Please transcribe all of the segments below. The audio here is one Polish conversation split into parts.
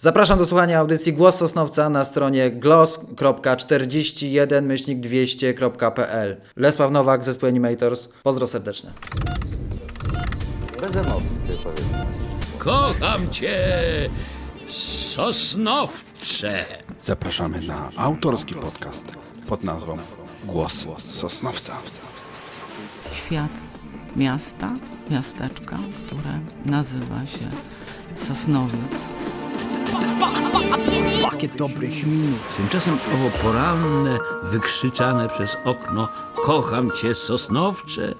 Zapraszam do słuchania audycji Głos Sosnowca na stronie glos.41-200.pl Lesław Nowak, zespół Animators. Pozdro serdeczne. Bez emocji sobie powiedzmy. Kocham cię, Sosnowcze. Zapraszamy na autorski podcast pod nazwą Głos Sosnowca. Świat miasta, miasteczka, które nazywa się Sosnowiec. Pakiet dobrych minut. Tymczasem owo poranne, wykrzyczane przez okno Kocham cię, Sosnowcze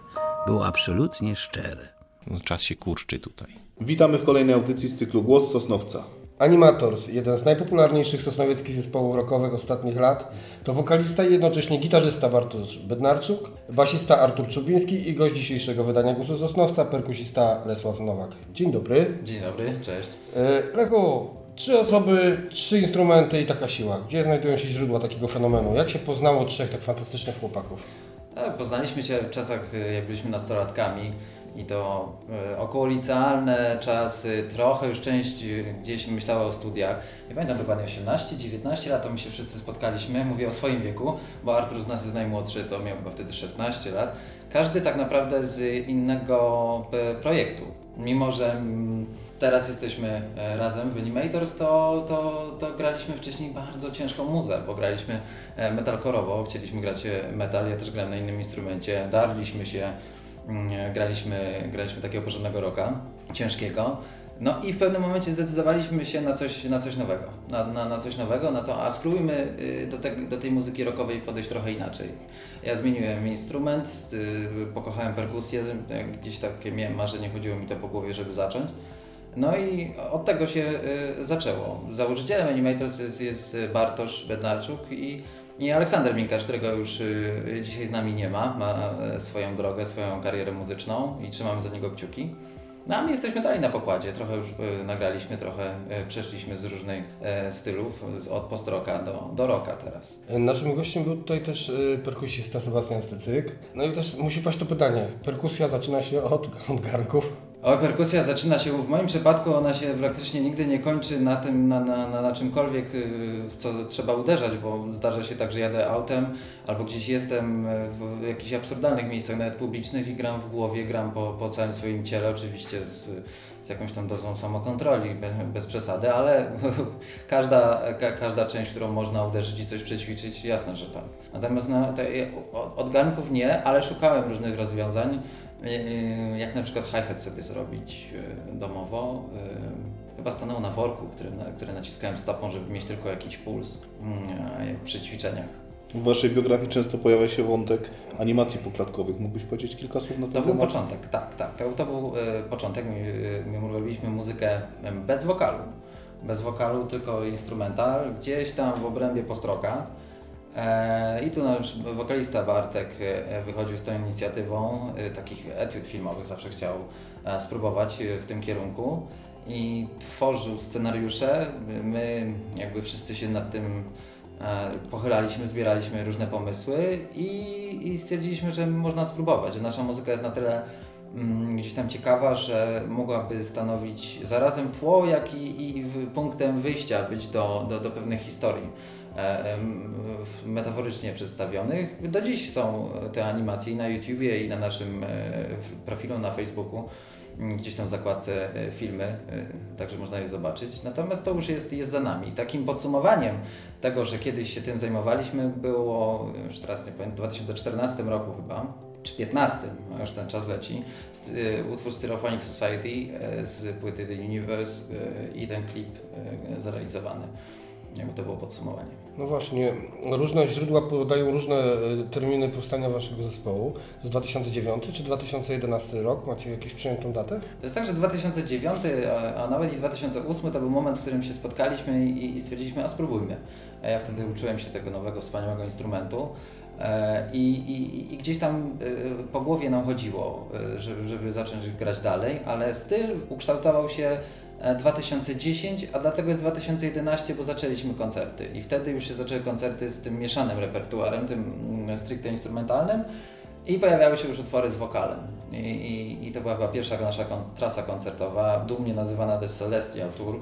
było absolutnie szczere. No, czas się kurczy tutaj. Witamy w kolejnej audycji z cyklu Głos Sosnowca. Animators, jeden z najpopularniejszych sosnowieckich zespołów rockowych ostatnich lat, to wokalista i jednocześnie gitarzysta Bartosz Bednarczuk, basista Artur Czubiński i gość dzisiejszego wydania Głosu Sosnowca, perkusista Lesław Nowak. Dzień dobry. Dzień dobry, cześć. E, Lechu, trzy osoby, trzy instrumenty i taka siła. Gdzie znajdują się źródła takiego fenomenu? Jak się poznało trzech tak fantastycznych chłopaków? Tak, poznaliśmy się w czasach, y, jak byliśmy nastolatkami i to y, okołolicealne czasy, trochę już część y, gdzieś myślała o studiach. Nie pamiętam dokładnie, 18-19 lat to my się wszyscy spotkaliśmy, mówię o swoim wieku, bo Artur z nas jest najmłodszy, to miał chyba wtedy 16 lat. Każdy tak naprawdę z innego e, projektu. Mimo, że teraz jesteśmy e, razem w Animators, to, to, to graliśmy wcześniej bardzo ciężką muzę, bo graliśmy e, metalkorowo, chcieliśmy grać e, metal, ja też grałem na innym instrumencie, darliśmy się, graliśmy, graliśmy takiego porządnego rocka, ciężkiego. No i w pewnym momencie zdecydowaliśmy się na coś, na coś nowego, na, na, na coś nowego, na to, a spróbujmy y, do, te, do tej muzyki rockowej podejść trochę inaczej. Ja zmieniłem instrument, y, pokochałem perkusję, gdzieś takie miałem marzenie, chodziło mi to po głowie, żeby zacząć. No i od tego się y, zaczęło. Założycielem Animators jest, jest Bartosz Bednarczuk i, i Aleksander Minkarz, którego już y, dzisiaj z nami nie ma. Ma e, swoją drogę, swoją karierę muzyczną i trzymamy za niego kciuki. No a my jesteśmy dalej na pokładzie. Trochę już y, nagraliśmy, trochę y, przeszliśmy z różnych e, stylów, od postroka do, do rocka teraz. E, Naszym gościem był tutaj też e, perkusista Sebastian Stecyk. No i też musi paść to pytanie. Perkusja zaczyna się od, od garnków. O, perkusja zaczyna się, w moim przypadku ona się praktycznie nigdy nie kończy na tym, na, na, na, na czymkolwiek, y, w co trzeba uderzać, bo zdarza się tak, że jadę autem albo gdzieś jestem w, jakichś absurdalnych miejscach, nawet publicznych i gram w głowie, gram po, po całym swoim ciele, oczywiście z, z jakąś tam dozą samokontroli, be, bez przesady, ale każda, ka, każda część, którą można uderzyć i coś przećwiczyć, jasne, że tak. Natomiast to, ja- od- od garnków nie, ale szukałem różnych rozwiązań. Yy, Jak na przykład hi-hat sobie zrobić yy, domowo. Chyba stanęło na worku, który, który naciskałem stopą, żeby mieć tylko jakiś puls yy, przy ćwiczeniach. W Waszej biografii często pojawia się wątek animacji poklatkowych. Mógłbyś powiedzieć kilka słów na ten To był temat? początek, tak, tak. To, to był e, początek. My, e, my robiliśmy muzykę bez wokalu. Bez wokalu, tylko instrumental, gdzieś tam w obrębie postroka. E, I tu nasz wokalista Bartek e, wychodził z tą inicjatywą e, takich etiud filmowych, zawsze chciał spróbować w tym kierunku i tworzył scenariusze. My jakby wszyscy się nad tym pochylaliśmy, zbieraliśmy różne pomysły i, i stwierdziliśmy, że można spróbować, że nasza muzyka jest na tyle mm, gdzieś tam ciekawa, że mogłaby stanowić zarazem tło, jak i, i punktem wyjścia być do, do, do pewnych historii metaforycznie przedstawionych. Do dziś są te animacje i na YouTubie i na naszym e, profilu na Facebooku mm, gdzieś tam w zakładce e, filmy, e, także można je zobaczyć. Natomiast to już jest, jest za nami. Takim podsumowaniem tego, że kiedyś się tym zajmowaliśmy było, już teraz nie pamiętam, w 2014 roku chyba, czy 15, a już ten czas leci, e, utwór Stereophonic Society e, z płyty The Universe e, i ten klip e, zrealizowany. Jakby to było podsumowanie. No właśnie, różne źródła podają różne e, terminy powstania waszego zespołu. To jest 2009 czy 2011 rok? Macie jakąś przyjętą datę? To jest tak, że 2009, a, nawet i 2008 to był moment, w którym się spotkaliśmy i, stwierdziliśmy, a spróbujmy. A ja wtedy uczyłem się tego nowego, wspaniałego instrumentu. E, I, i, I gdzieś tam e, po głowie nam chodziło, e, żeby, żeby zacząć grać dalej, ale styl ukształtował się e, 2010, a dlatego jest 2011, bo zaczęliśmy koncerty. I wtedy już się zaczęły koncerty z tym mieszanym repertuarem, tym mm, stricte instrumentalnym. I pojawiały się już utwory z wokalem. I, i, i to była chyba pierwsza nasza kon, trasa koncertowa, dumnie nazywana The Celestial Tour.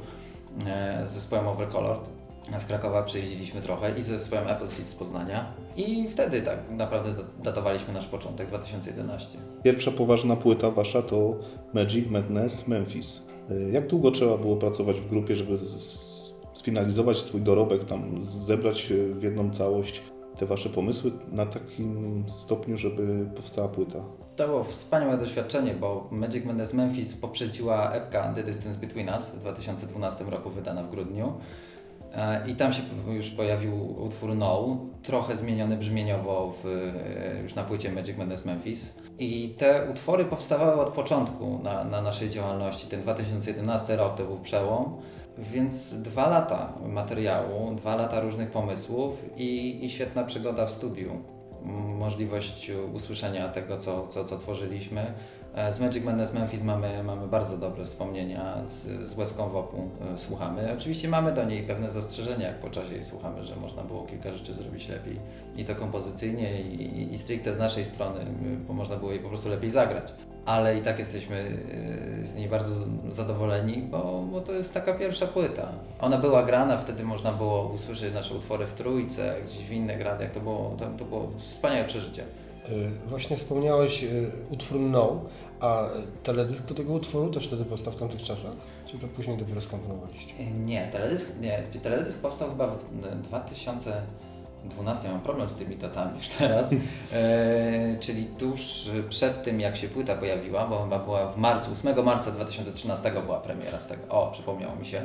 e, z zespołem Overcolored z Krakowa przyjeździliśmy trochę i ze zespołem Apple Seed z Poznania. I wtedy tak naprawdę datowaliśmy nasz początek, 2011. Pierwsza poważna płyta wasza to Magic Madness Memphis. Y, Jak długo trzeba było pracować w grupie, żeby z- sfinalizować swój dorobek, tam zebrać w jedną całość te wasze pomysły na takim stopniu, żeby powstała płyta? To było wspaniałe doświadczenie, bo Magic Madness Memphis poprzedziła epka The Distance Between Us w 2012 roku, wydana w grudniu. E, I tam się już pojawił utwór No, trochę zmieniony brzmieniowo w, e, już na płycie Magic Madness Memphis. I te utwory powstawały od początku na, na naszej działalności. Ten 2011 rok to był przełom, więc dwa lata materiału, dwa lata różnych pomysłów i, i świetna przygoda w studiu. Możliwość usłyszenia tego, co, co, co tworzyliśmy. E, Z Magic Madness Memphis mamy, mamy bardzo dobre wspomnienia, z, z łezką wokół e, słuchamy. Oczywiście mamy do niej pewne zastrzeżenia, jak po czasie jej słuchamy, że można było kilka rzeczy zrobić lepiej i to kompozycyjnie i, i, stricte z naszej strony, bo można było jej po prostu lepiej zagrać. Ale i tak jesteśmy y, z niej bardzo zadowoleni, bo, bo to jest taka pierwsza płyta. Ona była grana, wtedy można było usłyszeć nasze utwory w trójce, gdzieś w innych radach. To było, to, to było wspaniałe przeżycie. Y, Właśnie wspomniałeś y, utwór No, a teledysk do tego utworu też wtedy powstał w tamtych czasach? Czy to później dopiero skomponowaliście? Nie, teledysk, nie, teledysk powstał chyba w 2012, mam problem z tymi datami już teraz, e, czyli tuż przed tym jak się płyta pojawiła, bo chyba była w marcu, 8 marca 2013 była premiera z tego, o przypomniało mi się.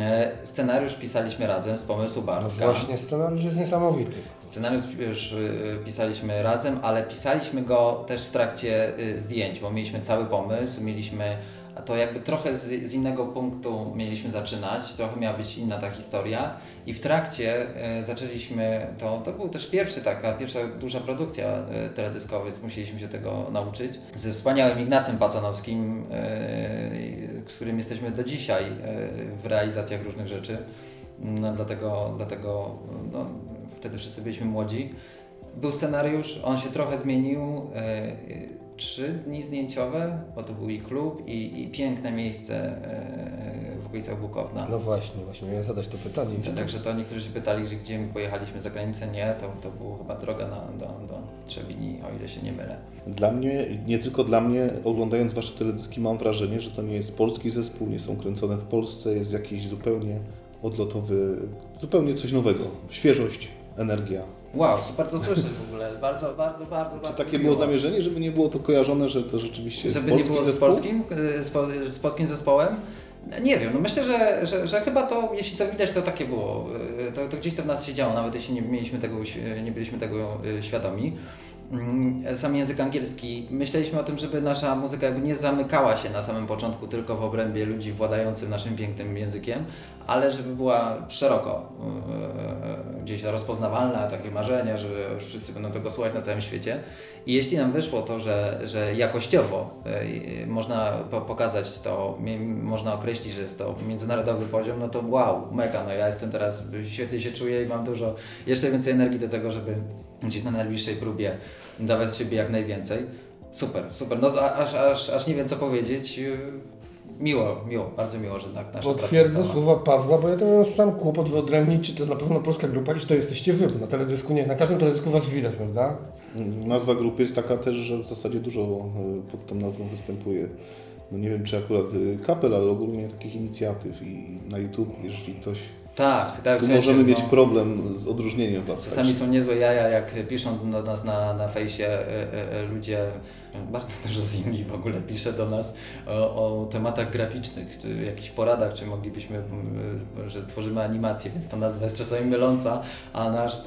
E, scenariusz pisaliśmy razem z pomysłu No Bartka. właśnie, scenariusz jest niesamowity. Scenariusz już y, pisaliśmy razem, ale pisaliśmy go też w trakcie y, zdjęć, bo mieliśmy cały pomysł, mieliśmy a to jakby trochę z, z innego punktu mieliśmy zaczynać, trochę miała być inna ta historia i w trakcie y, zaczęliśmy, to, to był też pierwszy taka, pierwsza duża produkcja y, teledyskowa, więc musieliśmy się tego nauczyć, ze wspaniałym Ignacem Pacanowskim, y, z którym jesteśmy do dzisiaj w realizacjach różnych rzeczy. No, dlatego, dlatego no, wtedy wszyscy byliśmy młodzi. Był scenariusz, on się trochę zmienił. Trzy dni zdjęciowe, bo to był i klub, i, i piękne miejsce e, w okolicach Bukowna. No właśnie, właśnie miałem zadać to pytanie. To- Także to niektórzy się pytali, że gdzie my pojechaliśmy za granicę. Nie, to, to była chyba droga na, do, do Trzebini, o ile się nie mylę. Dla mnie, nie tylko dla mnie, oglądając wasze teledyski mam wrażenie, że to nie jest polski zespół, nie są kręcone w Polsce, jest jakiś zupełnie odlotowy, zupełnie coś nowego. Świeżość, energia. Wow, super to słyszeć w ogóle. Bardzo, bardzo, bardzo, Czy bardzo takie było zamierzenie, żeby nie było to kojarzone, że to rzeczywiście jest Żeby nie było z polskim, y, z, po, z polskim zespołem? Nie wiem, no myślę, że, że, że chyba to, jeśli to widać, to takie było. Y, To, to gdzieś to w nas się działo, nawet jeśli nie, mieliśmy tego, uś- nie byliśmy tego y, świadomi. Mm, Sam język angielski. Myśleliśmy o tym, żeby nasza muzyka jakby nie zamykała się na samym początku tylko w obrębie ludzi władających naszym pięknym językiem, ale żeby była szeroko y, gdzieś rozpoznawalna, takie marzenia, że wszyscy będą tego słuchać na całym świecie. I jeśli nam wyszło to, że, że jakościowo y, można po, pokazać to, można określić, że jest to międzynarodowy poziom, no to wow, mega, no ja jestem teraz, świetnie się czuję i mam dużo, jeszcze więcej energii do tego, żeby gdzieś na najbliższej próbie dawać z siebie jak najwięcej. Super, super, no aż, aż, aż nie wiem co powiedzieć. Miło, miło, bardzo miło, że tak nasza Potwierdzę słowa Pawła, bo ja to miałem sam kłopot wyodrębnić, czy to jest na pewno polska grupa, czy to jesteście wy. bo Na teledysku nie, na każdym teledysku was widać, prawda? Nazwa grupy jest taka też, że w zasadzie dużo e, pod tą nazwą występuje. No nie wiem, czy akurat e, kapel, ale ogólnie takich inicjatyw i na YouTube, jeżeli ktoś... Tak, tak. Tu możemy mieć no, problem z odróżnieniem was. Czasami są niezłe jaja, jak piszą do nas na, na fejsie e, e, ludzie, bardzo dużo z nimi w ogóle pisze do nas o, o tematach graficznych, czy jakichś poradach, czy moglibyśmy, że tworzymy animację, więc ta nazwa jest czasami myląca, a nasz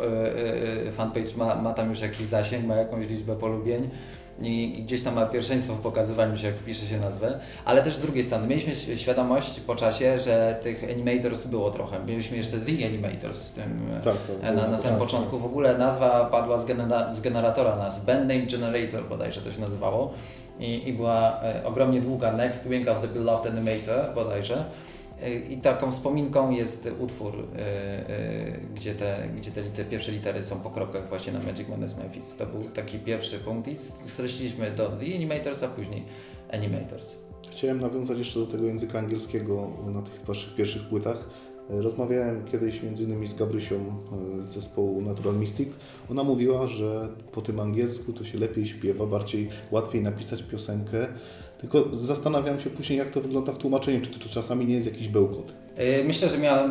fanpage ma, ma tam już jakiś zasięg, ma jakąś liczbę polubień. I gdzieś tam ma pierwszeństwo w pokazywaniu się, jak pisze się nazwę, ale też z drugiej strony mieliśmy świadomość po czasie, że tych animators było trochę. Mieliśmy jeszcze The Animators z tym e, Tak, tak. na, na samym początku. W ogóle nazwa padła z, genera z generatora nazw. Band Name Generator bodajże to się nazywało. I, i była e, ogromnie długa Next Wing of the Beloved Animator bodajże. I taką wspominką jest utwór, e, e, gdzie, te, gdzie te, pierwsze litery są po kropkach właśnie na Magic Madness Memphis. To był taki pierwszy punkt i streściliśmy do The Animators, a później Animators. Chciałem nawiązać jeszcze do tego języka angielskiego na tych Waszych pierwszych płytach. Rozmawiałem kiedyś innymi z Gabrysią e, z zespołu Natural Mystic. Ona mówiła, że po tym angielsku to się lepiej śpiewa, bardziej łatwiej napisać piosenkę. Tylko zastanawiam się później, jak to wygląda w tłumaczeniu, czy to czasami nie jest jakiś bełkot. Yy, Myślę, że miała,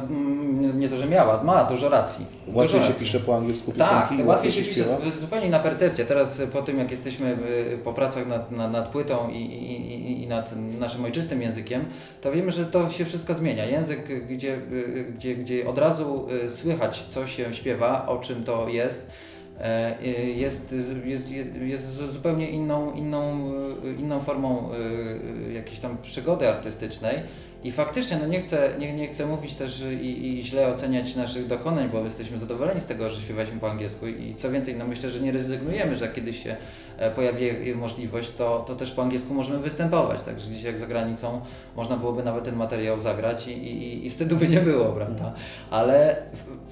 nie to, że miała, ma dużo racji. Łatwiej dużo się racji. pisze po angielsku piosenki, Tak, łatwiej się śpiewa? pisze, zupełnie na percepcję. Teraz y, po tym, jak jesteśmy y, po pracach nad, nad, nad płytą i, i, i- nad naszym ojczystym językiem, to wiemy, że to się wszystko zmienia. Język, gdzie, gdzie, gdzie od razu słychać, co się śpiewa, o czym to jest, e, jest, jest, jest, jest zupełnie inną, inną, inną formą y, y, jakiejś tam przygody artystycznej. I faktycznie, no nie chcę, nie, nie chcę mówić też i, i źle oceniać naszych dokonań, bo jesteśmy zadowoleni z tego, że śpiewaliśmy po angielsku i co więcej, no myślę, że nie rezygnujemy, że kiedyś się e, pojawi możliwość, to, to też po angielsku możemy występować, także gdzieś jak za granicą można byłoby nawet ten materiał zagrać i, i, i wtedy by nie było, prawda? Ale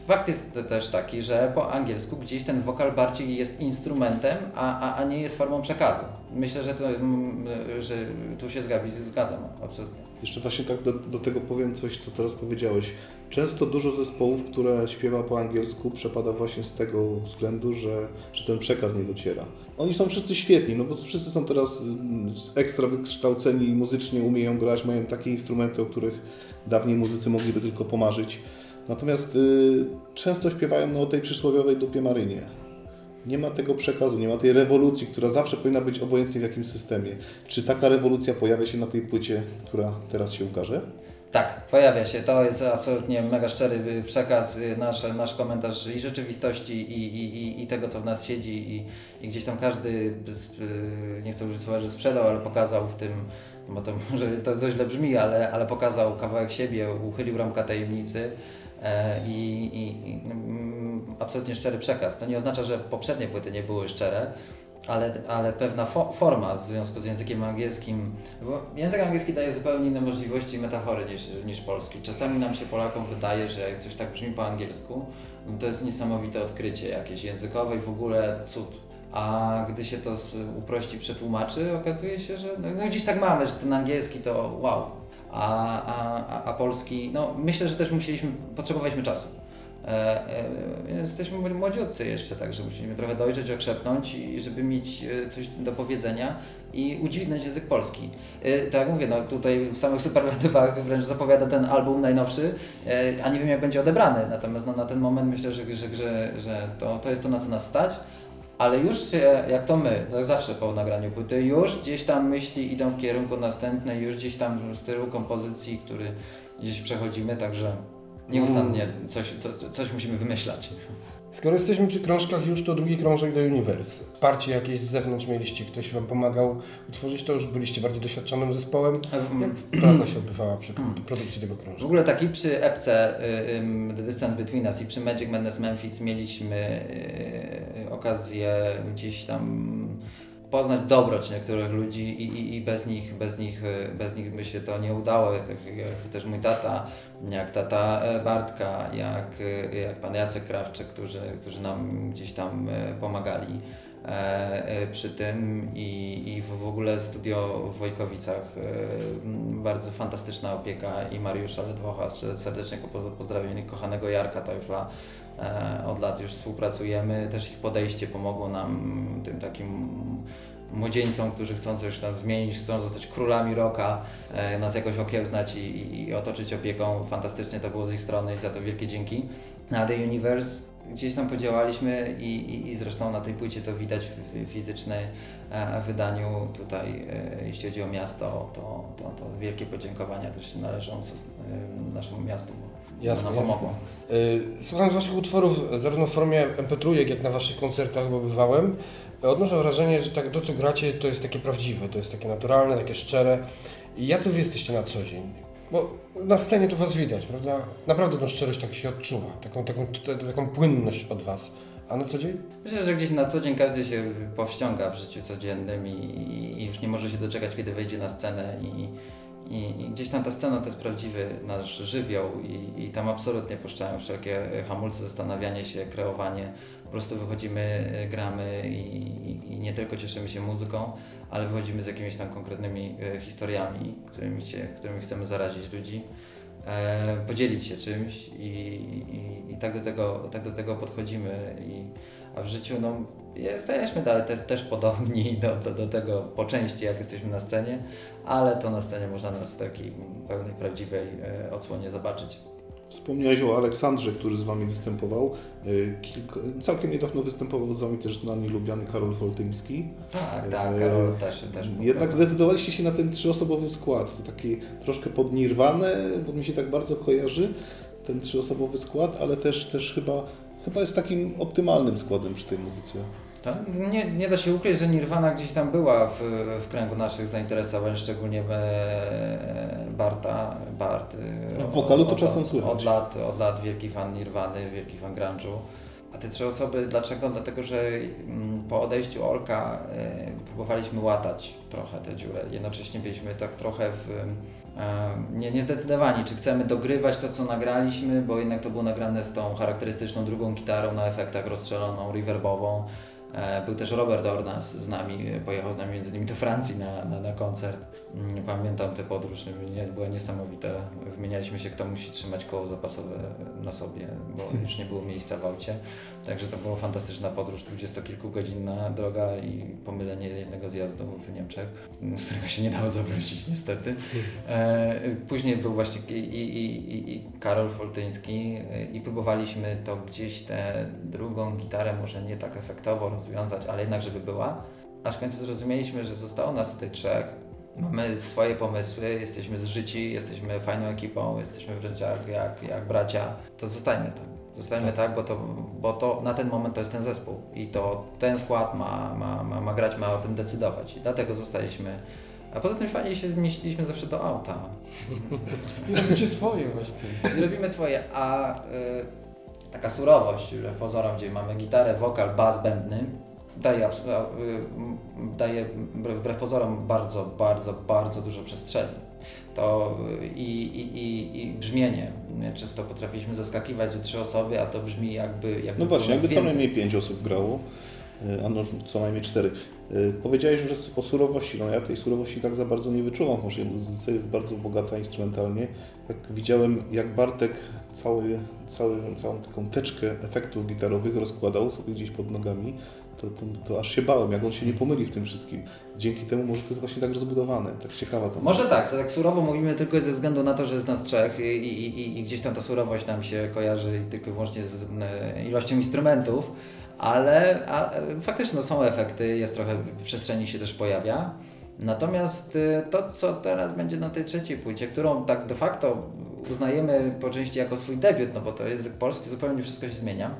fakt jest też taki, że po angielsku gdzieś ten wokal bardziej jest instrumentem, a, a, a nie jest formą przekazu. Myślę, że, to, mm, że tu się z Gabi zgadzam, absolutnie. Jeszcze właśnie tak do, do tego powiem coś, co teraz powiedziałeś. Często dużo zespołów, które śpiewa po angielsku, przepada właśnie z tego względu, że, że ten przekaz nie dociera. Oni są wszyscy świetni, no bo wszyscy są teraz mm, ekstra wykształceni, muzycznie umieją grać, mają takie instrumenty, o których dawniej muzycy mogliby tylko pomarzyć. Natomiast y, często śpiewają no, o tej przysłowiowej dupie marynie. Nie ma tego przekazu, nie ma tej rewolucji, która zawsze powinna być obojętnie w jakim systemie. Czy taka rewolucja pojawia się na tej płycie, która teraz się ukaże? Tak, pojawia się. To jest absolutnie mega szczery y, przekaz, y, nasz, nasz komentarz i rzeczywistości, i, i, i- tego, co w nas siedzi, i, i gdzieś tam każdy, y, nie chcę użyć słowa, że sprzedał, ale pokazał w tym, no bo to może to, to źle brzmi, ale, ale pokazał kawałek siebie, uchylił ramka tajemnicy. E, I, i, i mm, absolutnie szczery przekaz. To nie oznacza, że poprzednie płyty nie były szczere, ale, ale pewna fo forma w związku z językiem angielskim, bo język angielski daje zupełnie inne możliwości i metafory niż, niż polski. Czasami nam się Polakom wydaje, że jak coś tak brzmi po angielsku, no to jest niesamowite odkrycie jakieś językowe i w ogóle cud. A gdy się to uprości, przetłumaczy, okazuje się, że no, no gdzieś tak mamy, że ten angielski to wow, a, a, a, polski, no myślę, że też musieliśmy, potrzebowaliśmy czasu. E, e, Jesteśmy młodzi- młodziutcy jeszcze, także trochę dojrzeć, okrzepnąć i żeby mieć e, coś do powiedzenia i udźwignąć język polski. E, Tak jak mówię, no tutaj w samych superlatywach wręcz zapowiada ten album najnowszy, e, a nie wiem jak będzie odebrany, natomiast no, na ten moment myślę, że, że, że, że to, to jest to na co nas stać. Ale już się, jak to my, tak zawsze po nagraniu płyty, już gdzieś tam myśli idą w kierunku następnej, już gdzieś tam w stylu kompozycji, który gdzieś przechodzimy, także nieustannie coś, co, coś musimy wymyślać. Skoro jesteśmy przy krążkach już, to drugi krążek do Universe. Wsparcie jakieś z zewnątrz mieliście, ktoś Wam pomagał utworzyć to, już byliście bardziej doświadczonym zespołem. Jak praca się odbywała przy produkcji tego W krążka? ogóle taki przy epce y, The Distance Between Us i przy Magic Madness Memphis mieliśmy y, okazję gdzieś tam poznać dobroć niektórych ludzi i, i, i bez, nich, bez, nich, bez nich by się to nie udało. Tak jak też mój tata, jak tata Bartka, jak, jak pan Jacek Krawczyk, którzy, którzy nam gdzieś tam pomagali przy tym i, i w ogóle studio w Wojkowicach, e, bardzo fantastyczna opieka i Mariusza Ledwocha, serdecznie po- pozdrawiam i kochanego Jarka Teufla. E, Od lat już współpracujemy, też ich podejście pomogło nam tym takim młodzieńcom, którzy chcą coś tam zmienić, chcą zostać królami roka, e, nas jakoś okiełznać i, i, otoczyć opieką. Fantastycznie to było z ich strony i za to wielkie dzięki. Na The Universe gdzieś tam podziałaliśmy i, i, i zresztą na tej płycie to widać w, w fizycznej e, wydaniu tutaj, e, jeśli chodzi o miasto, to, to, to wielkie podziękowania też się należą naszemu miastu, Jasne, nam jasne. Słuchając Waszych utworów, zarówno w formie MP3, jak na Waszych koncertach, bo bywałem, odnoszę wrażenie, że tak to, co gracie, to jest takie prawdziwe, to jest takie naturalne, takie szczere. I jacy Wy jesteście na co dzień? Bo na scenie to Was widać, prawda? Naprawdę tą szczerość tak się odczuwa, taką, taką, taką płynność od Was. A na co dzień? Myślę, że gdzieś na co dzień każdy się powściąga w życiu codziennym i, i już nie może się doczekać, kiedy wejdzie na scenę i, i, i gdzieś tam ta scena to jest prawdziwy nasz żywioł i, i tam absolutnie puszczają wszelkie hamulce, zastanawianie się, kreowanie. Po prostu wychodzimy, y, gramy i, i, nie tylko cieszymy się muzyką, ale wychodzimy z jakimiś tam konkretnymi e, historiami, którymi, się, którymi chcemy zarazić ludzi, e, podzielić się czymś i tak, do tego, tak do tego podchodzimy. I, a w życiu no, jesteśmy dalej te, też podobni do, do, do tego po części, jak jesteśmy na scenie, ale to na scenie można nas w takiej pełnej, prawdziwej e, odsłonie zobaczyć. Wspomniałeś o Aleksandrze, który z Wami występował. Y, Kilka, całkiem niedawno występował z Wami też znany, lubiany Karol Foltyński. Tak, tak, E, Karol też, też Jednak zdecydowaliście się na ten trzyosobowy skład. To taki troszkę podnirwane, bo mi się tak bardzo kojarzy ten trzyosobowy skład, ale też, też chyba, chyba jest takim optymalnym składem przy tej muzyce. To nie, nie da się ukryć, że Nirvana gdzieś tam była w, w kręgu naszych zainteresowań, szczególnie Barta. Bart, w wokalu to od, czasem słychać. Od lat, od lat wielki fan Nirwany, wielki fan grunge'u. A te trzy osoby, dlaczego? Dlatego, że mm, po odejściu Olka e, próbowaliśmy łatać trochę tę dziurę. Jednocześnie byliśmy tak trochę w, nie, niezdecydowani, czy chcemy dogrywać to, co nagraliśmy, bo jednak to było nagrane z tą charakterystyczną drugą gitarą na efektach rozstrzeloną, reverbową. E, Był też Robert Ornas z nami, pojechał z nami między innymi do Francji na, na, na koncert. Mm, Pamiętam tę podróż, była niesamowita. Wymienialiśmy się, kto musi trzymać koło zapasowe na sobie, bo już nie było miejsca w aucie. Także to była fantastyczna podróż, dwudziestokilkugodzinna droga i pomylenie jednego zjazdu w Niemczech, z którego się nie dało zawrócić niestety. E, Później był właśnie i, i, i, i Karol Foltyński e, i próbowaliśmy to gdzieś tę drugą gitarę może nie tak efektowo rozwiązać, ale jednak żeby była. Aż w końcu zrozumieliśmy, że zostało nas tutaj trzech. Mamy swoje pomysły, jesteśmy zżyci, jesteśmy fajną ekipą, jesteśmy wręcz jak, jak, jak bracia. To zostańmy tak. Zostańmy tak, bo, to, bo to na ten moment to jest ten zespół i to ten skład ma, ma, ma, ma grać, ma o tym decydować. I dlatego zostaliśmy. A poza tym fajnie się zmieściliśmy zawsze do auta. I robicie swoje właśnie. Robimy swoje, a y, taka surowość, że pozorom, gdzie mamy gitarę, wokal, bas, bębny, daje, y, daje wbrew pozorom bardzo, bardzo, bardzo dużo przestrzeni. To i, i, i, i brzmienie. Często potrafiliśmy zaskakiwać, trzy osoby, a to brzmi jakby. jakby No właśnie, jakby co najmniej pięć osób grało, a no, co najmniej cztery. Y, Powiedziałeś już o surowości, no ja tej surowości tak za bardzo nie wyczuwam, chociaż muzyka jest bardzo bogata instrumentalnie. Jak widziałem, jak Bartek cały, cały, całą taką teczkę efektów gitarowych rozkładał sobie gdzieś pod nogami, to, to, to aż się bałem, jak on się nie pomyli w tym wszystkim. Dzięki temu może to jest właśnie tak rozbudowane, tak ciekawa to. Może tak, że tak surowo mówimy tylko ze względu na to, że jest nas trzech i, i, i, i gdzieś tam ta surowość nam się kojarzy tylko i wyłącznie z e, ilością instrumentów, ale a, e, faktycznie no, są efekty, jest trochę przestrzeni się też pojawia. Natomiast e, to, co teraz będzie na tej trzeciej płycie, którą tak de facto uznajemy po części jako swój debiut, no bo to język polski, zupełnie wszystko się zmienia.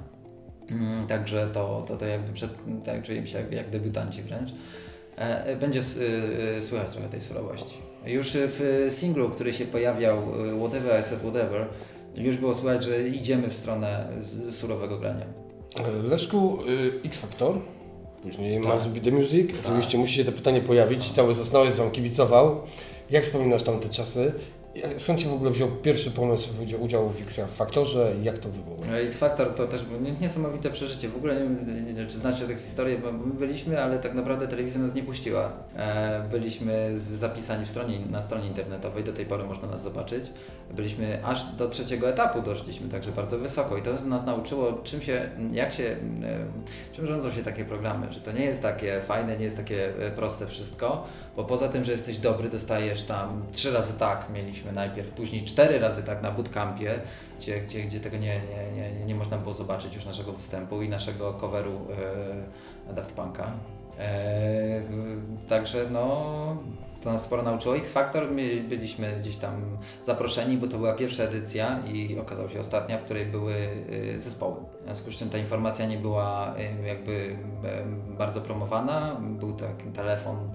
Mm, Także to, to, to jakby przed, tak czujemy się jak, jak debiutanci wręcz. E, Będzie s- y, y, słychać trochę tej surowości. Już w singlu, który się pojawiał, y, Whatever I Said Whatever, już było słychać, że idziemy w stronę surowego grania. Leszku, y, X Factor, później Tak. Must Be The Music. Oczywiście musi się to pytanie pojawić, cały Sosnowiec Wam kibicował. Jak wspominasz tam te czasy? Skąd się w ogóle wziął pierwszy pomysł udzia- udziału w X Factorze i jak to było? X Factor to też niesamowite przeżycie. W ogóle nie wiem, czy znacie tę historię, bo my byliśmy, ale tak naprawdę telewizja nas nie puściła. E, Byliśmy zapisani w stronie, na stronie internetowej, do tej pory można nas zobaczyć. Byliśmy aż do trzeciego etapu doszliśmy, także bardzo wysoko i to nas nauczyło, czym się, jak się, e, czym rządzą się takie programy, że to nie jest takie fajne, nie jest takie e, proste wszystko, bo poza tym, że jesteś dobry, dostajesz tam trzy razy tak, mieliśmy najpierw, później cztery razy tak na bootcampie, gdzie, gdzie, gdzie tego nie, nie, nie, nie można było zobaczyć już naszego występu i naszego coveru e, Daft Punk'a. E, także no, to nas sporo nauczyło. X Factor, my byliśmy gdzieś tam zaproszeni, bo to była pierwsza edycja i okazało się ostatnia, w której były e, zespoły. W związku z czym ta informacja nie była jakby bardzo promowana. Był taki telefon,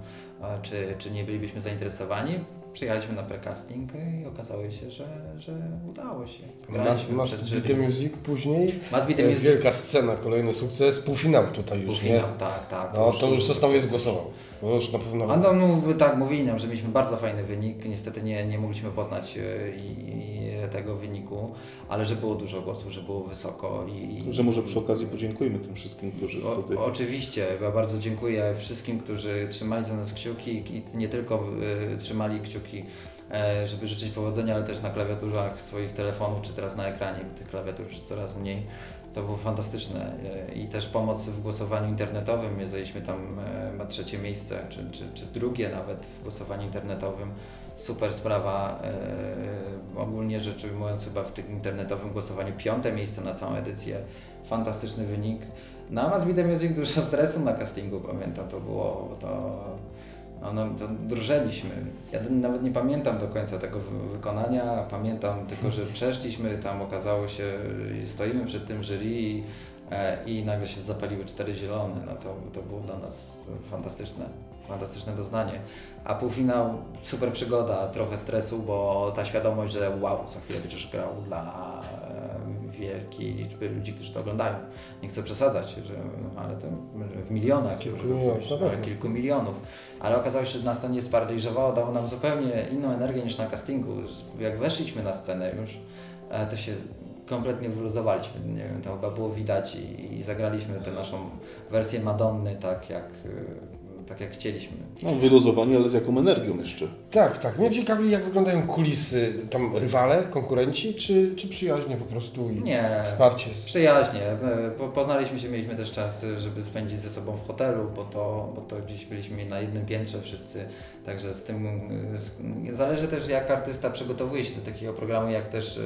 czy, czy nie bylibyśmy zainteresowani. Przyjechaliśmy na precasting i okazało się, że, że udało się. Masz, Graliśmy masz przed Beat the. Music później. Masz Beat the Music. Wielka scena, kolejny sukces, półfinał tutaj już, Półfinał, nie? tak, tak. No to już Sosnowiec sukces. głosował. To już na pewno... A no, no, tak, mówili nam, że mieliśmy bardzo fajny wynik. Niestety nie, nie mogliśmy poznać e, i, i tego wyniku, ale że było dużo głosów, że było wysoko i, i Że może przy okazji podziękujmy tym wszystkim, którzy wtedy... O, oczywiście, ja bardzo dziękuję wszystkim, którzy trzymali za nas kciuki i nie tylko y, trzymali kciuki, e, żeby życzyć powodzenia, ale też na klawiaturzach swoich telefonów, czy teraz na ekranie, bo tych klawiatur jest coraz mniej. To było fantastyczne e, i też pomoc w głosowaniu internetowym. My zajęliśmy tam na trzecie miejsce, czy, czy, czy drugie nawet w głosowaniu internetowym. Super sprawa. e, Ogólnie rzecz ujmując, chyba w tym internetowym głosowaniu piąte miejsce na całą edycję. Fantastyczny wynik. Na Mas Video Music dużo stresu na castingu, pamiętam, to było, to, no, to drżeliśmy. Ja nawet nie pamiętam do końca tego wy- wykonania, pamiętam tylko, że przeszliśmy, tam okazało się, stoimy przed tym jury i, e, i nagle się zapaliły cztery zielone, no to, to było dla nas fantastyczne, fantastyczne doznanie. A półfinał, super przygoda, trochę stresu, bo ta świadomość, że wow, za chwilę będziesz grał dla e, wielkiej liczby ludzi, którzy to oglądają. Nie chcę przesadzać, że, ale to w milionach, Kilku milionów, kilku milionów. Ale okazało się, że nas to nie sparaliżowało, dało nam zupełnie inną energię niż na castingu. Jak weszliśmy na scenę już, e, to się kompletnie wyluzowaliśmy. Nie wiem, to chyba było widać i, i zagraliśmy tę naszą wersję Madonny tak jak, e, tak jak chcieliśmy. No, wyluzowani, ale z jaką energią jeszcze. Tak, tak. Mnie ciekawi, jak wyglądają kulisy. Tam rywale, konkurenci, czy, czy przyjaźnie po prostu i Nie. wsparcie? Przyjaźnie. E, Po, poznaliśmy się, mieliśmy też czas, żeby spędzić ze sobą w hotelu, bo to, bo to gdzieś byliśmy na jednym piętrze wszyscy. Także z tym e, z, zależy też jak artysta przygotowuje się do takiego programu, jak też e,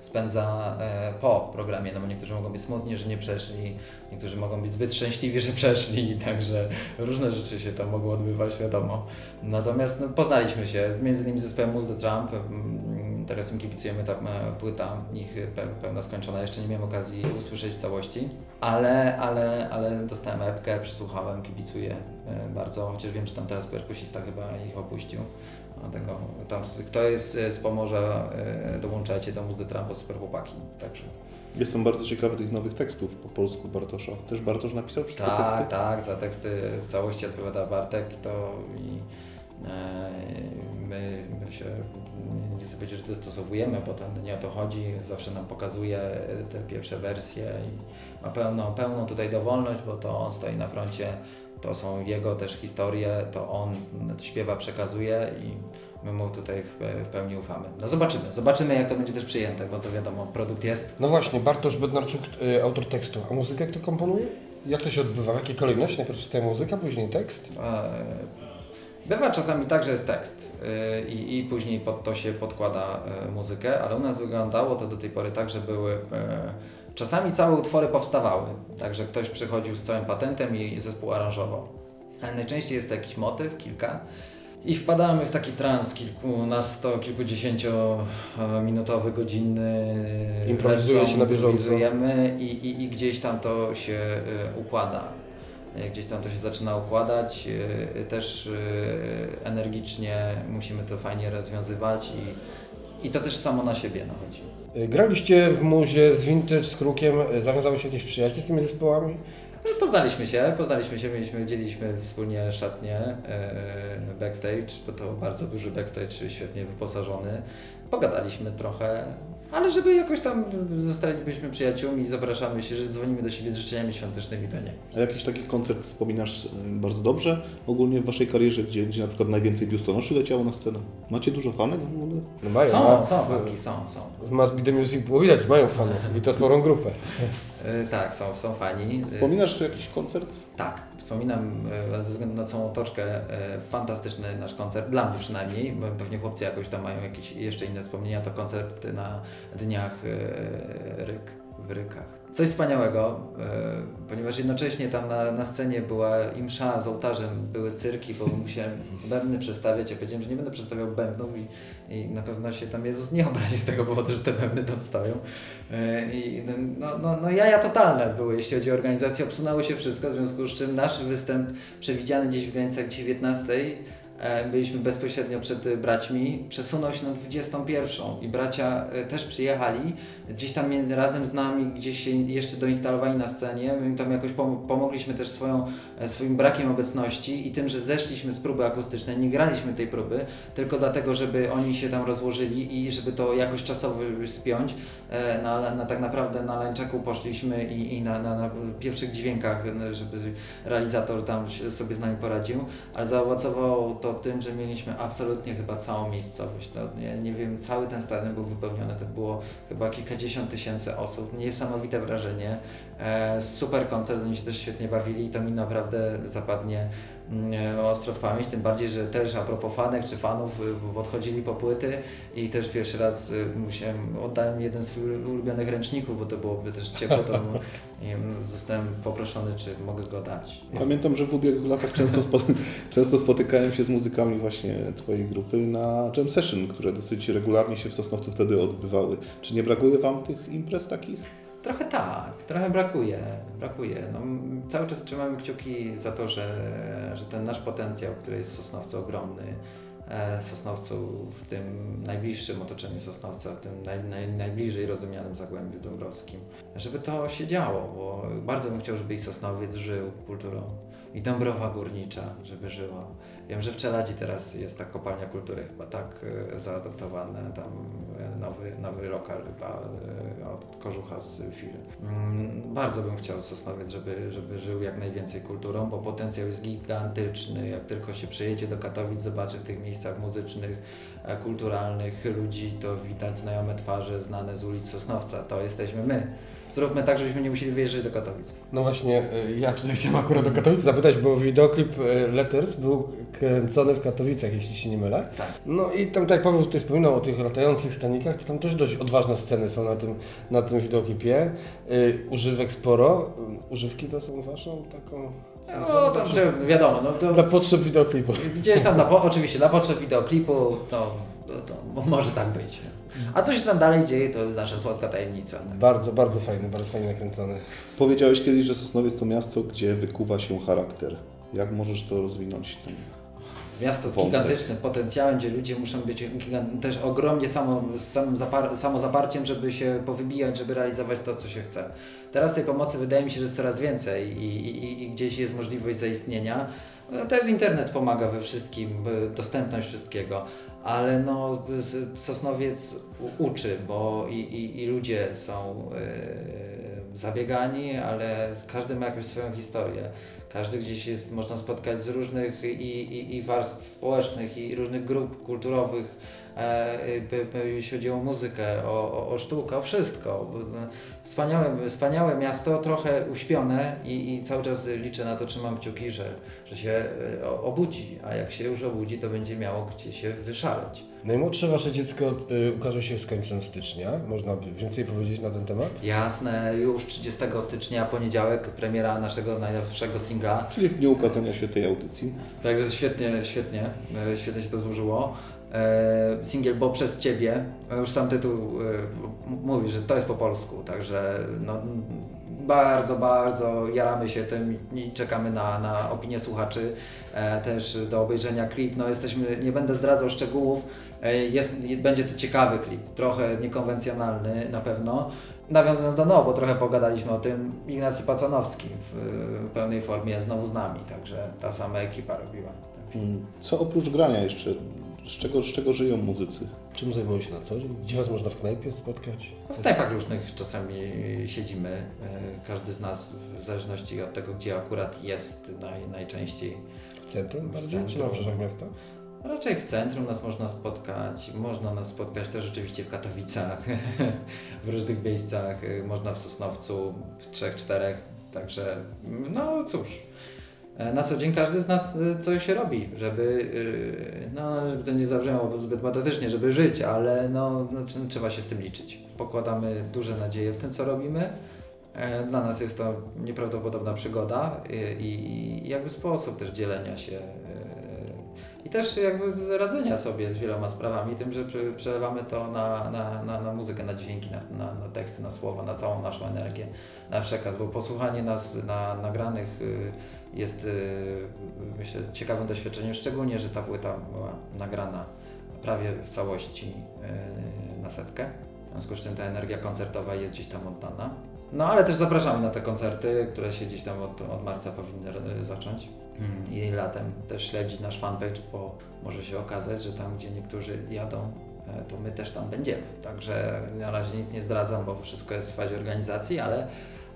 spędza po programie, no bo niektórzy mogą być smutni, że nie przeszli, niektórzy mogą być zbyt szczęśliwi, że przeszli, także różne rzeczy się tam mogą odbywać, wiadomo. Natomiast no, poznaliśmy się, między innymi zespołem Muz The Trump, mm, teraz im kibicujemy, ta e, płyta ich pe, pełna skończona, jeszcze nie miałem okazji usłyszeć w całości, ale, ale, ale dostałem epkę, przesłuchałem, kibicuję e, bardzo, chociaż wiem, że tam teraz perkusista chyba ich opuścił. Tego, tam, kto jest e, z Pomorza, e, dołączajcie do Muz The Trump, super chłopaki, także. Jestem bardzo ciekawy tych nowych tekstów po polsku Bartosza. Też Bartosz napisał wszystkie Tak, teksty? tak, za teksty w całości odpowiada Bartek to i e, my, my się, nie chcę powiedzieć, że dostosowujemy, bo to nie o to chodzi, zawsze nam pokazuje te pierwsze wersje i ma pełną, pełną tutaj dowolność, bo to on stoi na froncie, to są jego też historie, to on śpiewa, przekazuje i my mu tutaj w, w pełni ufamy. No zobaczymy, zobaczymy jak to będzie też przyjęte, bo to wiadomo, produkt jest, No właśnie, Bartosz Bednarczuk, y, autor tekstu. A muzykę kto komponuje? Jak to się odbywa? W jakiej kolejności? Najpierw powstaje muzyka, później tekst? E, Bywa czasami tak, że jest tekst e, i, i później pod to się podkłada e, muzykę, ale u nas wyglądało to do tej pory tak, że były. e, Czasami całe utwory powstawały, także ktoś przychodził z całym patentem i zespół aranżował. Ale najczęściej jest to jakiś motyw, kilka. I wpadamy w taki trans kilkunasto, kilkudziesięciominutowy, godzinny. Improwizujecie na bieżąco. improwizujemy i, i, i gdzieś tam to się układa. E, Gdzieś tam to się zaczyna układać, e, też e, energicznie musimy to fajnie rozwiązywać i, i to też samo na siebie nachodzi. Graliście w muzie z Vintage, z Krukiem. Zawiązały się jakieś przyjaźnie z tymi zespołami? Poznaliśmy się, poznaliśmy się, mieliśmy, dzieliliśmy wspólnie szatnię e, backstage, bo to bardzo duży backstage, świetnie wyposażony. Pogadaliśmy trochę, ale żeby jakoś tam zostalibyśmy przyjaciółmi, zapraszamy się, że dzwonimy do siebie z życzeniami świątecznymi, to nie. A jakiś taki koncert wspominasz bardzo dobrze ogólnie w Waszej karierze, gdzie, gdzie na przykład najwięcej biustonoszy leciało na scenę? Macie dużo fanek w ogóle? No mają. Są, a są w- fanki, są, są. W The Music było widać, mają fanów i to sporą grupę. E, tak, są, są fani. Wspominasz tu jakiś koncert? Tak, wspominam e, ze względu na całą otoczkę e, fantastyczny nasz koncert, dla mnie przynajmniej, bo pewnie chłopcy jakoś tam mają jakieś jeszcze inne wspomnienia, to koncert na dniach Ryk, w Rykach. Coś wspaniałego, e, ponieważ jednocześnie tam na, na scenie była i msza z ołtarzem, były cyrki, bo musiałem bębny przestawiać, ja powiedziałem, że nie będę przestawiał bębnów i, i na pewno się tam Jezus nie obrazi z tego powodu, że te bębny tam stoją. E, I no, no, no jaja totalne były, jeśli chodzi o organizację, obsunęło się wszystko, w związku z czym nasz występ przewidziany gdzieś w granicach 19 e, byliśmy bezpośrednio przed e, braćmi, przesunął się na 21 i bracia e, też przyjechali, gdzieś tam razem z nami, gdzieś się jeszcze doinstalowali na scenie, my tam jakoś pom- pomogliśmy też swoją, e, swoim brakiem obecności i tym, że zeszliśmy z próby akustycznej, nie graliśmy tej próby, tylko dlatego, żeby oni się tam rozłożyli i żeby to jakoś czasowo spiąć. E, Na, na, tak naprawdę na Lańczaku poszliśmy i, i na, na, na pierwszych dźwiękach, e, żeby realizator tam sobie z nami poradził, ale zaowocowało to tym, że mieliśmy absolutnie chyba całą miejscowość. No, nie, nie wiem, cały ten stadion był wypełniony, to było chyba kilkadziesiąt tysięcy osób, niesamowite wrażenie, e, super koncert, oni się też świetnie bawili i to mi naprawdę zapadnie ostro w pamięć, tym bardziej, że też a propos fanek czy fanów y, odchodzili po płyty i też pierwszy raz y, musiałem, oddałem jeden z swoich ulubionych ręczników, bo to byłoby też ciepło, to mm, zostałem poproszony, czy mogę go dać. Pamiętam, że w ubiegłych latach często, spo, często spotykałem się z muzykami właśnie Twojej grupy na jam session, które dosyć regularnie się w Sosnowcu wtedy odbywały. Czy nie brakuje Wam tych imprez takich? Trochę tak, trochę brakuje, brakuje. No, cały czas trzymamy kciuki za to, że, że ten nasz potencjał, który jest w Sosnowcu ogromny, e, Sosnowcu w tym najbliższym otoczeniu Sosnowca, w tym naj, naj, najbliżej rozumianym Zagłębiu Dąbrowskim, żeby to się działo, bo bardzo bym chciał, żeby i Sosnowiec żył kulturą i Dąbrowa Górnicza, żeby żyła. Wiem, że w Czeladzi teraz jest ta kopalnia kultury chyba tak e, zaadoptowane, tam e, nowy, nowy lokal chyba e, od Kożucha z film. Mm, Bardzo bym chciał Sosnowiec, żeby, żeby żył jak najwięcej kulturą, bo potencjał jest gigantyczny. Jak tylko się przyjedzie do Katowic, zobaczy w tych miejscach muzycznych, kulturalnych ludzi, to widać znajome twarze znane z ulic Sosnowca. To jesteśmy my. Zróbmy tak, żebyśmy nie musieli wyjeżdżać do Katowic. No właśnie, y, ja tutaj chciałem akurat do Katowic zapytać, bo wideoklip y, Letters był kręcony w Katowicach, jeśli się nie mylę. Tak. No i tam, tak jak Paweł tutaj wspominał o tych latających stanikach, to tam też dość odważne sceny są na tym, na tym wideoklipie. Y, używek sporo. Używki to są waszą taką... No, to, że wiadomo, no to Dla potrzeb wideoklipu. Gdzieś tam, dla, po- oczywiście, dla potrzeb wideoklipu, to, to, to może tak być. A co się tam dalej dzieje, to jest nasza słodka tajemnica. Bardzo, bardzo fajny, bardzo fajnie nakręcony. Powiedziałeś kiedyś, że Sosnowiec to miasto, gdzie wykuwa się charakter. Jak możesz to rozwinąć? Ten... Miasto z Wątek. gigantycznym potencjałem, gdzie ludzie muszą być gigant, też ogromnie samo, z samym zapar, samozaparciem, żeby się powybijać, żeby realizować to, co się chce. Teraz tej pomocy wydaje mi się, że jest coraz więcej i, i, i gdzieś jest możliwość zaistnienia. No, Też internet pomaga we wszystkim, y, dostępność wszystkiego, ale no, Sosnowiec uczy, bo i, i, i ludzie są y, zabiegani, ale każdy ma jakąś swoją historię. Każdy gdzieś jest, można spotkać z różnych i, i, i warstw społecznych, i różnych grup kulturowych, e, by, jeśli chodzi o muzykę, o, o, o sztukę, o wszystko. Wspaniałe, wspaniałe miasto, trochę uśpione i, i cały czas liczę na to, trzymam kciuki, że, że się e, obudzi, a jak się już obudzi, to będzie miało gdzie się wyszaleć. Najmłodsze wasze dziecko y, ukaże się z końcem stycznia. Można by więcej powiedzieć na ten temat? Jasne, już 30 stycznia, poniedziałek, premiera naszego najnowszego singla. Czyli w dniu ukazania się tej audycji. Także świetnie, świetnie, e, świetnie się to złożyło. E, singiel Bo przez Ciebie, już sam tytuł m- mówi, że to jest po polsku, także no, bardzo, bardzo jaramy się tym i czekamy na, na opinię słuchaczy, e, też do obejrzenia klip. No jesteśmy, nie będę zdradzał szczegółów, e, jest, będzie to ciekawy klip, trochę niekonwencjonalny na pewno. Nawiązując do no, bo trochę pogadaliśmy o tym, Ignacy Pacanowski w, w pełnej formie znowu z nami, także ta sama ekipa robiła. Mm, Co oprócz grania jeszcze? Z czego, z czego żyją muzycy? Czym zajmują się na co dzień? Gdzie was można w knajpie spotkać? No, W knajpach różnych czasami siedzimy, e, każdy z nas w zależności od tego, gdzie akurat jest naj, najczęściej. W centrum W bardziej, czy na obrzeżach miasta? Raczej w centrum nas można spotkać, można nas spotkać też oczywiście w Katowicach, w różnych miejscach, e, można w Sosnowcu, w trzech, czterech, także no cóż. E, Na co dzień każdy z nas e, coś robi, żeby, e, no, żeby to nie zabrzmiało zbyt patetycznie, żeby żyć, ale no, no, tr- trzeba się z tym liczyć. Pokładamy duże nadzieje w tym, co robimy. Dla nas jest to nieprawdopodobna przygoda i, i jakby sposób też dzielenia się i też jakby radzenia sobie z wieloma sprawami, tym, że prze- przelewamy to na, na, na, na muzykę, na dźwięki, na, na, na teksty, na słowa, na całą naszą energię, na przekaz, bo posłuchanie nas na nagranych y, jest y, myślę ciekawym doświadczeniem, szczególnie, że ta płyta była nagrana prawie w całości y, na setkę. W związku z czym ta energia koncertowa jest gdzieś tam oddana. No ale też zapraszamy na te koncerty, które się gdzieś tam od, od marca powinny zacząć. Mm, I latem też śledzić nasz fanpage, bo może się okazać, że tam gdzie niektórzy jadą, e, to my też tam będziemy. Także na razie nic nie zdradzam, bo wszystko jest w fazie organizacji, ale,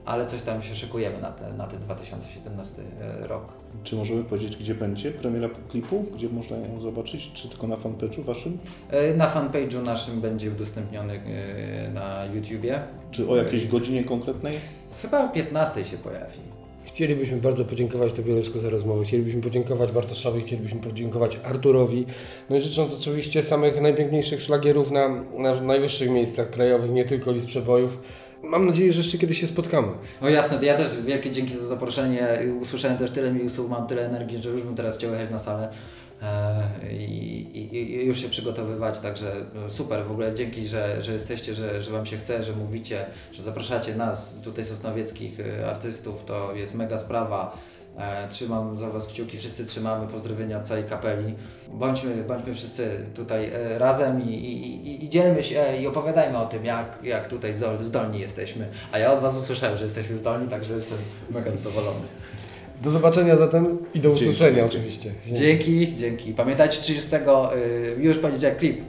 ale coś tam się szykujemy na, te, na ten 2017 rok. Czy możemy powiedzieć, gdzie będzie premiera klipu? Gdzie można ją zobaczyć? Czy tylko na fanpage'u waszym? E, Na fanpage'u naszym będzie udostępniony e, na YouTubie. Czy o jakiejś godzinie konkretnej? Chyba o 15 się pojawi. Chcielibyśmy bardzo podziękować Tobie za rozmowę. Chcielibyśmy podziękować Bartoszowi, chcielibyśmy podziękować Arturowi. No i życząc oczywiście samych najpiękniejszych szlagierów na, na najwyższych miejscach krajowych, nie tylko list przebojów. Mam nadzieję, że jeszcze kiedyś się spotkamy. No jasne, ja też wielkie dzięki za zaproszenie. Usłyszałem też tyle miłych słów, mam tyle energii, że już bym teraz chciał jechać na salę i, i, i już się przygotowywać, także no, super, w ogóle dzięki, że, że jesteście, że, że Wam się chce, że mówicie, że zapraszacie nas, tutaj sosnowieckich e, artystów, to jest mega sprawa. E, Trzymam za Was kciuki, wszyscy trzymamy, pozdrowienia całej kapeli. Bądźmy, bądźmy wszyscy tutaj e, razem i, i, i, dzielmy się i opowiadajmy o tym, jak, jak tutaj zdol- zdolni jesteśmy. A ja od Was usłyszałem, że jesteśmy zdolni, także jestem mega zadowolony. Do zobaczenia zatem i do Dzięki. usłyszenia oczywiście. Dzięki, dzięki. Pamiętajcie 30 y, już poniedziałek klip.